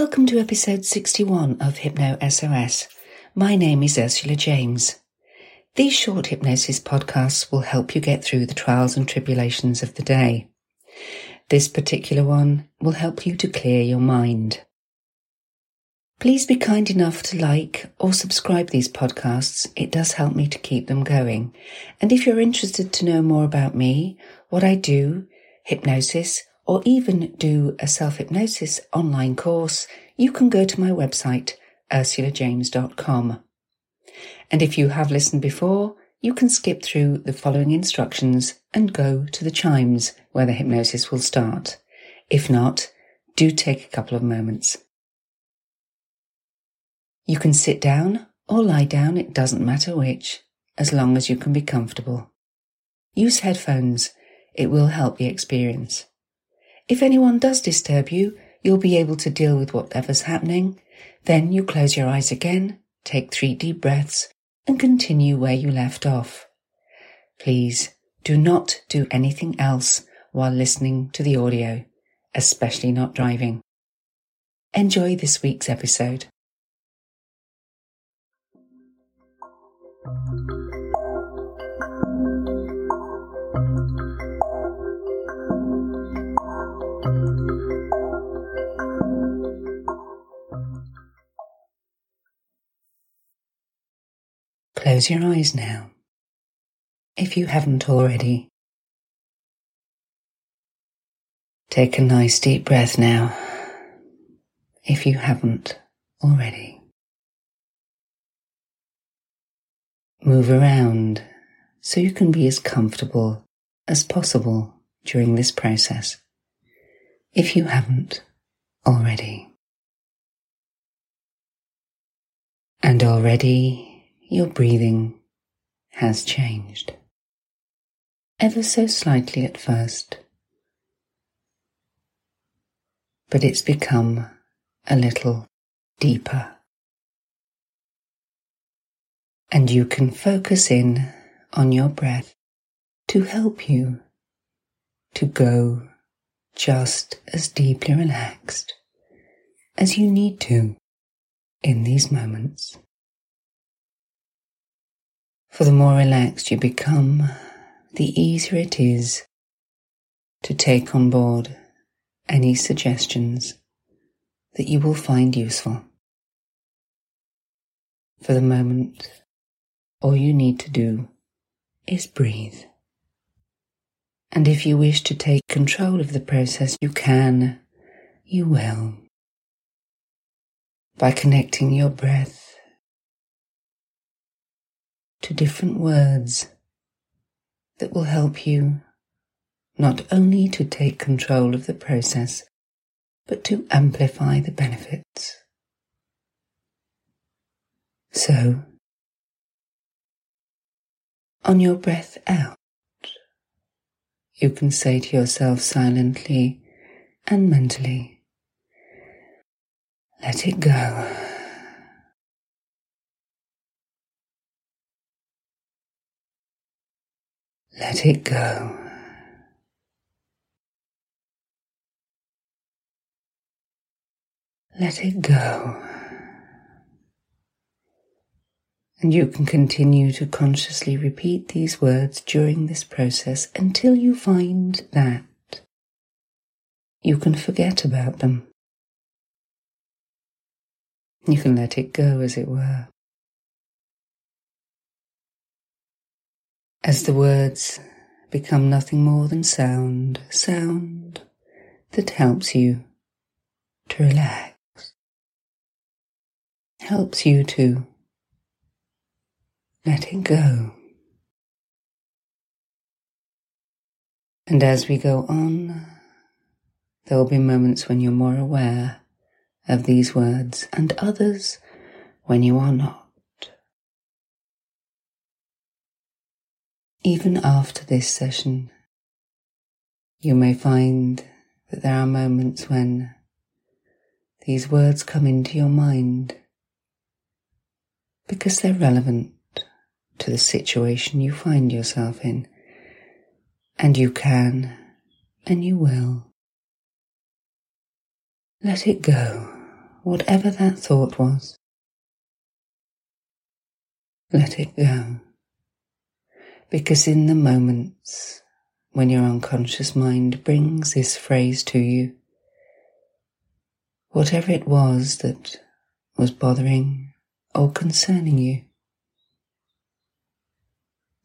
Welcome to episode 61 of Hypno SOS. My name is Ursula James. These short hypnosis podcasts will help you get through the trials and tribulations of the day. This particular one will help you to clear your mind. Please be kind enough to like or subscribe these podcasts. It does help me to keep them going. And if you're interested to know more about me, what I do, hypnosis, or even do a self hypnosis online course, you can go to my website, ursulajames.com. And if you have listened before, you can skip through the following instructions and go to the chimes where the hypnosis will start. If not, do take a couple of moments. You can sit down or lie down, it doesn't matter which, as long as you can be comfortable. Use headphones, it will help the experience. If anyone does disturb you, you'll be able to deal with whatever's happening. Then you close your eyes again, take three deep breaths, and continue where you left off. Please do not do anything else while listening to the audio, especially not driving. Enjoy this week's episode. Close your eyes now, if you haven't already. Take a nice deep breath now, if you haven't already. Move around so you can be as comfortable as possible during this process, if you haven't already. And already your breathing has changed. Ever so slightly at first, but it's become a little deeper. And you can focus in on your breath to help you to go just as deeply relaxed as you need to in these moments. For the more relaxed you become, the easier it is to take on board any suggestions that you will find useful. For the moment, all you need to do is breathe. And if you wish to take control of the process, you can, you will. By connecting your breath to different words that will help you not only to take control of the process, but to amplify the benefits. So, on your breath out, you can say to yourself silently and mentally, let it go. Let it go. Let it go. And you can continue to consciously repeat these words during this process until you find that you can forget about them. You can let it go, as it were. As the words become nothing more than sound, sound that helps you to relax, helps you to let it go. And as we go on, there will be moments when you're more aware of these words and others when you are not. Even after this session, you may find that there are moments when these words come into your mind because they're relevant to the situation you find yourself in. And you can and you will let it go whatever that thought was. Let it go. Because in the moments when your unconscious mind brings this phrase to you, whatever it was that was bothering or concerning you,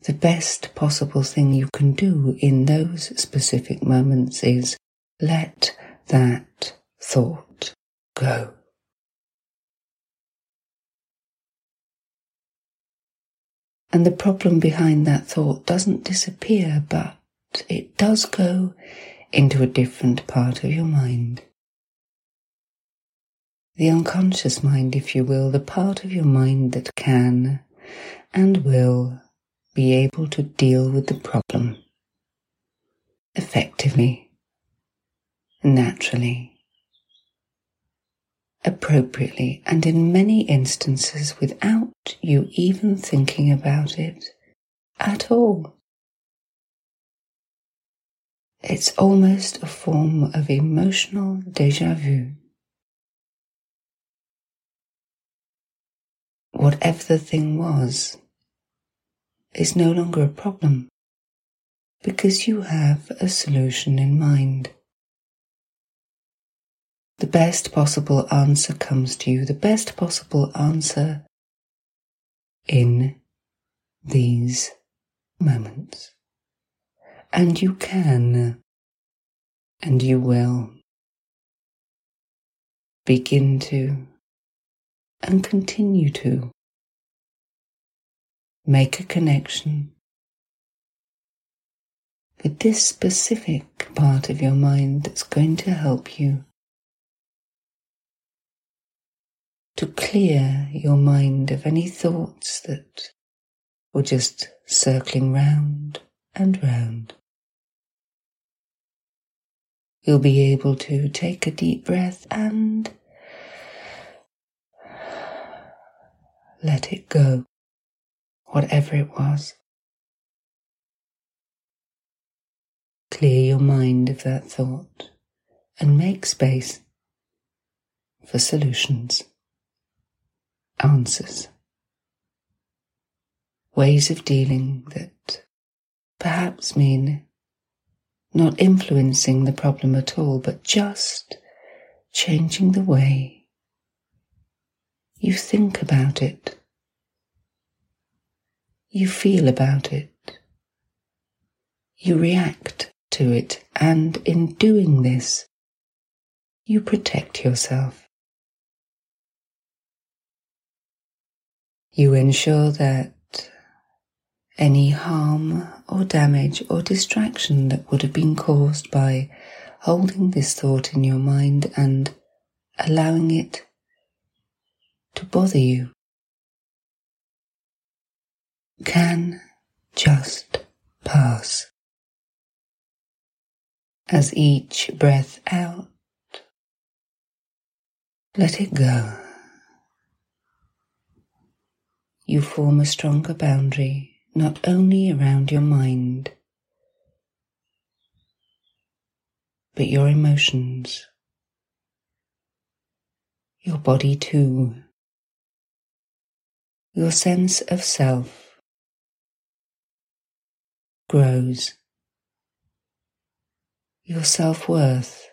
the best possible thing you can do in those specific moments is let that thought go. And the problem behind that thought doesn't disappear, but it does go into a different part of your mind. The unconscious mind, if you will, the part of your mind that can and will be able to deal with the problem effectively, naturally, appropriately, and in many instances without you even thinking about it at all. It's almost a form of emotional deja vu. Whatever the thing was, is no longer a problem because you have a solution in mind. The best possible answer comes to you, the best possible answer in these moments. And you can, and you will, begin to, and continue to make a connection with this specific part of your mind that's going to help you to clear your mind of any thoughts that were just circling round and round. You'll be able to take a deep breath and let it go whatever it was. Clear your mind of that thought and make space for solutions, answers, ways of dealing that perhaps mean not influencing the problem at all, but just changing the way you think about it you feel about it. You react to it, and in doing this, you protect yourself. You ensure that any harm or damage or distraction that would have been caused by holding this thought in your mind and allowing it to bother you can just pass. As each breath out, let it go. You form a stronger boundary not only around your mind, but your emotions, your body too, your sense of self grows. Your self worth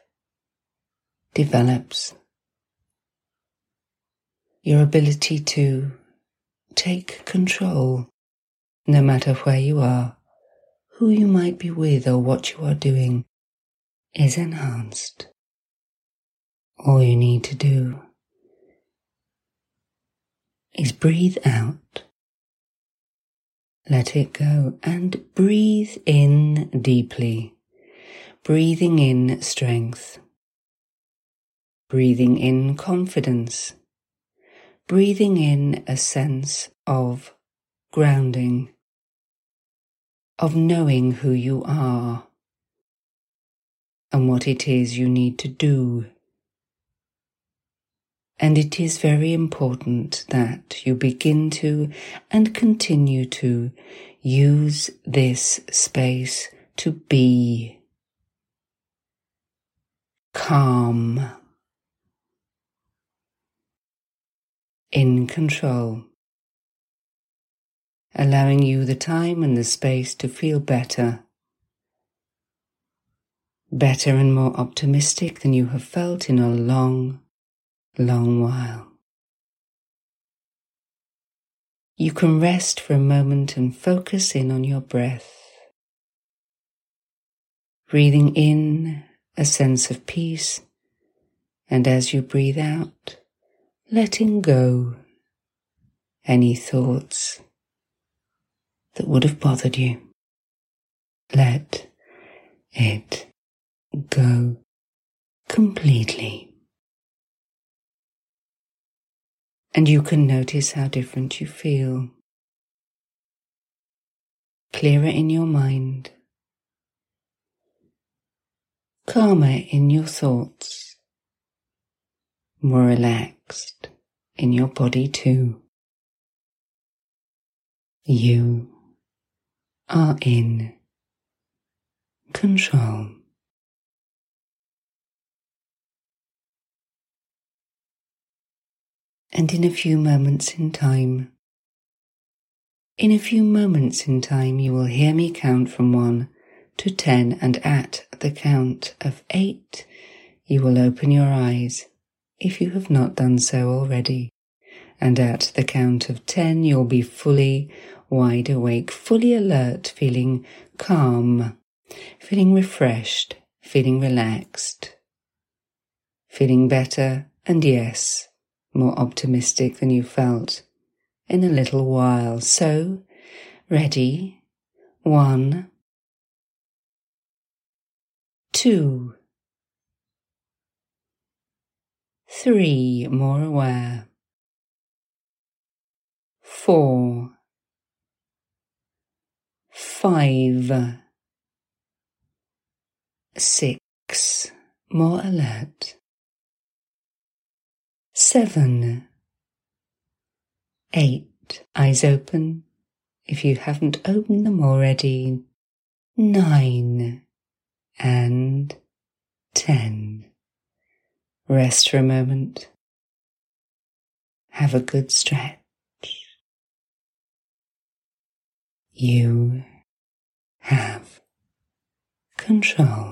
develops. Your ability to take control, no matter where you are, who you might be with, or what you are doing, is enhanced. All you need to do is breathe out. Let it go and breathe in deeply, breathing in strength, breathing in confidence, breathing in a sense of grounding, of knowing who you are and what it is you need to do. And it is very important that you begin to and continue to use this space to be calm, in control, allowing you the time and the space to feel better, better and more optimistic than you have felt in a long, long while. You can rest for a moment and focus in on your breath. Breathing in a sense of peace, and as you breathe out, letting go any thoughts that would have bothered you. Let it go completely. and you can notice how different you feel. Clearer in your mind, calmer in your thoughts, more relaxed in your body too. You are in control. and in a few moments in time. In a few moments in time, you will hear me count from one to ten, and at the count of eight, you will open your eyes, if you have not done so already. And at the count of ten, you'll be fully wide awake, fully alert, feeling calm, feeling refreshed, feeling relaxed, feeling better, and yes, more optimistic than you felt in a little while. So, ready? One, two, three, more aware, four, five, six, more alert seven, eight, eyes open if you haven't opened them already, nine, and ten. Rest for a moment. Have a good stretch. You have control.